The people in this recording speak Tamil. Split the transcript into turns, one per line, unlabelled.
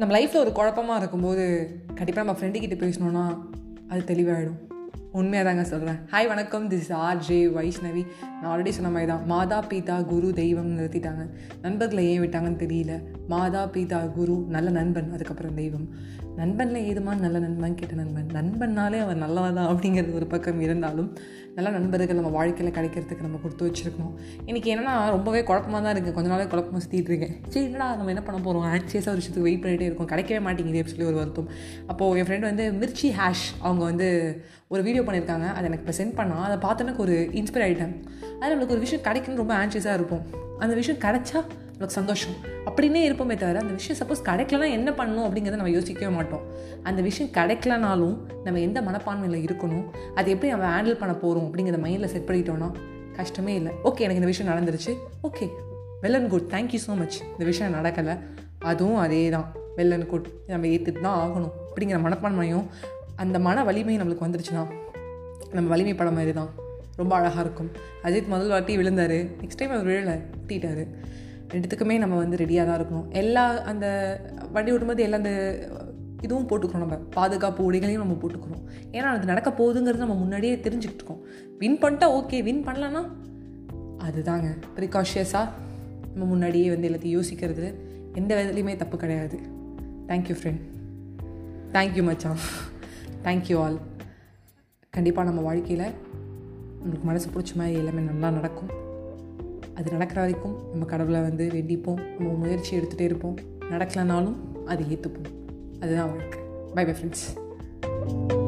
நம்ம லைஃப்பில் ஒரு குழப்பமாக இருக்கும்போது கண்டிப்பாக நம்ம ஃப்ரெண்டுக்கிட்ட பேசணுன்னா அது தெளிவாயிடும். உண்மையாக தாங்க சொல்கிறேன் ஹாய் வணக்கம் திஸ் ஆர் ஜே வைஷ்ணவி நான் ஆல்ரெடி சொன்ன மாதிரி தான் மாதா பீதா குரு தெய்வம் நிறுத்திட்டாங்க. நண்பர்களை ஏன் விட்டாங்கன்னு தெரியல. மாதா பிதா குரு நல்ல நண்பன் அதுக்கப்புறம் தெய்வம். நண்பனில் ஏதுமா நல்ல நண்பன் கேட்ட நண்பன்? நண்பன்னாலே அவன் நல்லவன் தான் அப்படிங்கிறது ஒரு பக்கம் இருந்தாலும் நல்ல நண்பர்கள் நம்ம வாழ்க்கையில் கிடைக்கிறதுக்கு நம்ம கொடுத்து வச்சுருக்கணும். இன்றைக்கி என்னன்னா ரொம்பவே குழப்பமாக தான் இருக்குது கொஞ்ச நாளே குழப்பமாக சுற்றிட்டு இருக்கேன். சரி என்னடா நம்ம என்ன பண்ண போகிறோம் ஆக்சியஸாக ஒரு விஷயத்துக்கு வெயிட் பண்ணிகிட்டே இருக்கும். கிடைக்கவே மாட்டேங்குது அப்படின்னு சொல்லி ஒரு வருத்தம். அப்போது என் ஃப்ரெண்ட் வந்து மிர்ச்சி ஹேஷ் அவங்க வந்து ஒரு வீடியோ பண்ணியிருக்காங்க. அதை எனக்கு இப்போ சென்ட் பண்ணால் அதை பார்த்து எனக்கு ஒரு இன்ஸ்பைர் ஆகிட்டேன் அது நம்மளுக்கு ஒரு விஷயம் கிடைக்கணும்னு ரொம்ப ஆன்சியஸாக இருப்போம். அந்த விஷயம் கிடைச்சா நமக்கு சந்தோஷம். அப்படின்னே இருப்போமே தவிர அந்த விஷயம் சப்போஸ் கிடைக்கலனா என்ன பண்ணணும் அப்படிங்கிறத நம்ம யோசிக்கவே மாட்டோம். அந்த விஷயம் கிடைக்கலனாலும் நம்ம எந்த மனப்பான்மையில் இருக்கணும் அது எப்படி நம்ம ஹேண்டில் பண்ண போகிறோம் அப்படிங்கிறத மைண்டில் செட் பண்ணிட்டோம்னா கஷ்டமே இல்லை. ஓகே எனக்கு இந்த விஷயம் நடந்துருச்சு. Okay well and good thank you so much இந்த விஷயம் நடக்கலை. அதுவும் அதே தான் வெல் அண்ட் குட் நம்ம ஏற்றுட்டு தான் ஆகணும் அப்படிங்கிற மனப்பான்மையும் அந்த மன வலிமையும் நம்மளுக்கு வந்துருச்சுன்னா நம்ம வலிமை மாதிரி தான் ரொம்ப அழகாக இருக்கும். அஜித் முதல் வாட்டி விழுந்தார். நெக்ஸ்ட் டைம் அவர் விழலை திட்டாரு ரெண்டுத்துக்குமே நம்ம வந்து ரெடியாக தான் இருக்கணும். எல்லா அந்த வண்டி ஓட்டும்போது எல்லா அந்த இதுவும் போட்டுக்கிறோம் நம்ம. பாதுகாப்பு உடைகளையும் நம்ம போட்டுக்கிறோம். ஏன்னா அது நடக்க போகுதுங்கிறது நம்ம முன்னாடியே தெரிஞ்சுக்கிட்டு இருக்கோம். வின் பண்ணிட்டா ஓகே வின் பண்ணலன்னா அதுதாங்க. ப்ரிகாஷியஸாக நம்ம முன்னாடியே வந்து எல்லாத்தையும் யோசிக்கிறது எந்த விதத்துலையுமே தப்பு கிடையாது. Thank you friend thank you மச்சான். தேங்க்யூ ஆல் கண்டிப்பாக நம்ம வாழ்க்கையில் நம்மளுக்கு மனசு பிடிச்ச மாதிரி எல்லாமே நல்லா நடக்கும். அது நடக்கிற வரைக்கும் நம்ம கடவுளை வந்து வேண்டிப்போம். நம்ம முயற்சி எடுத்துகிட்டே இருப்போம். நடக்கலனாலும் அதை ஏற்றுப்போம் அதுதான் வாழ்க்கை. By bye friends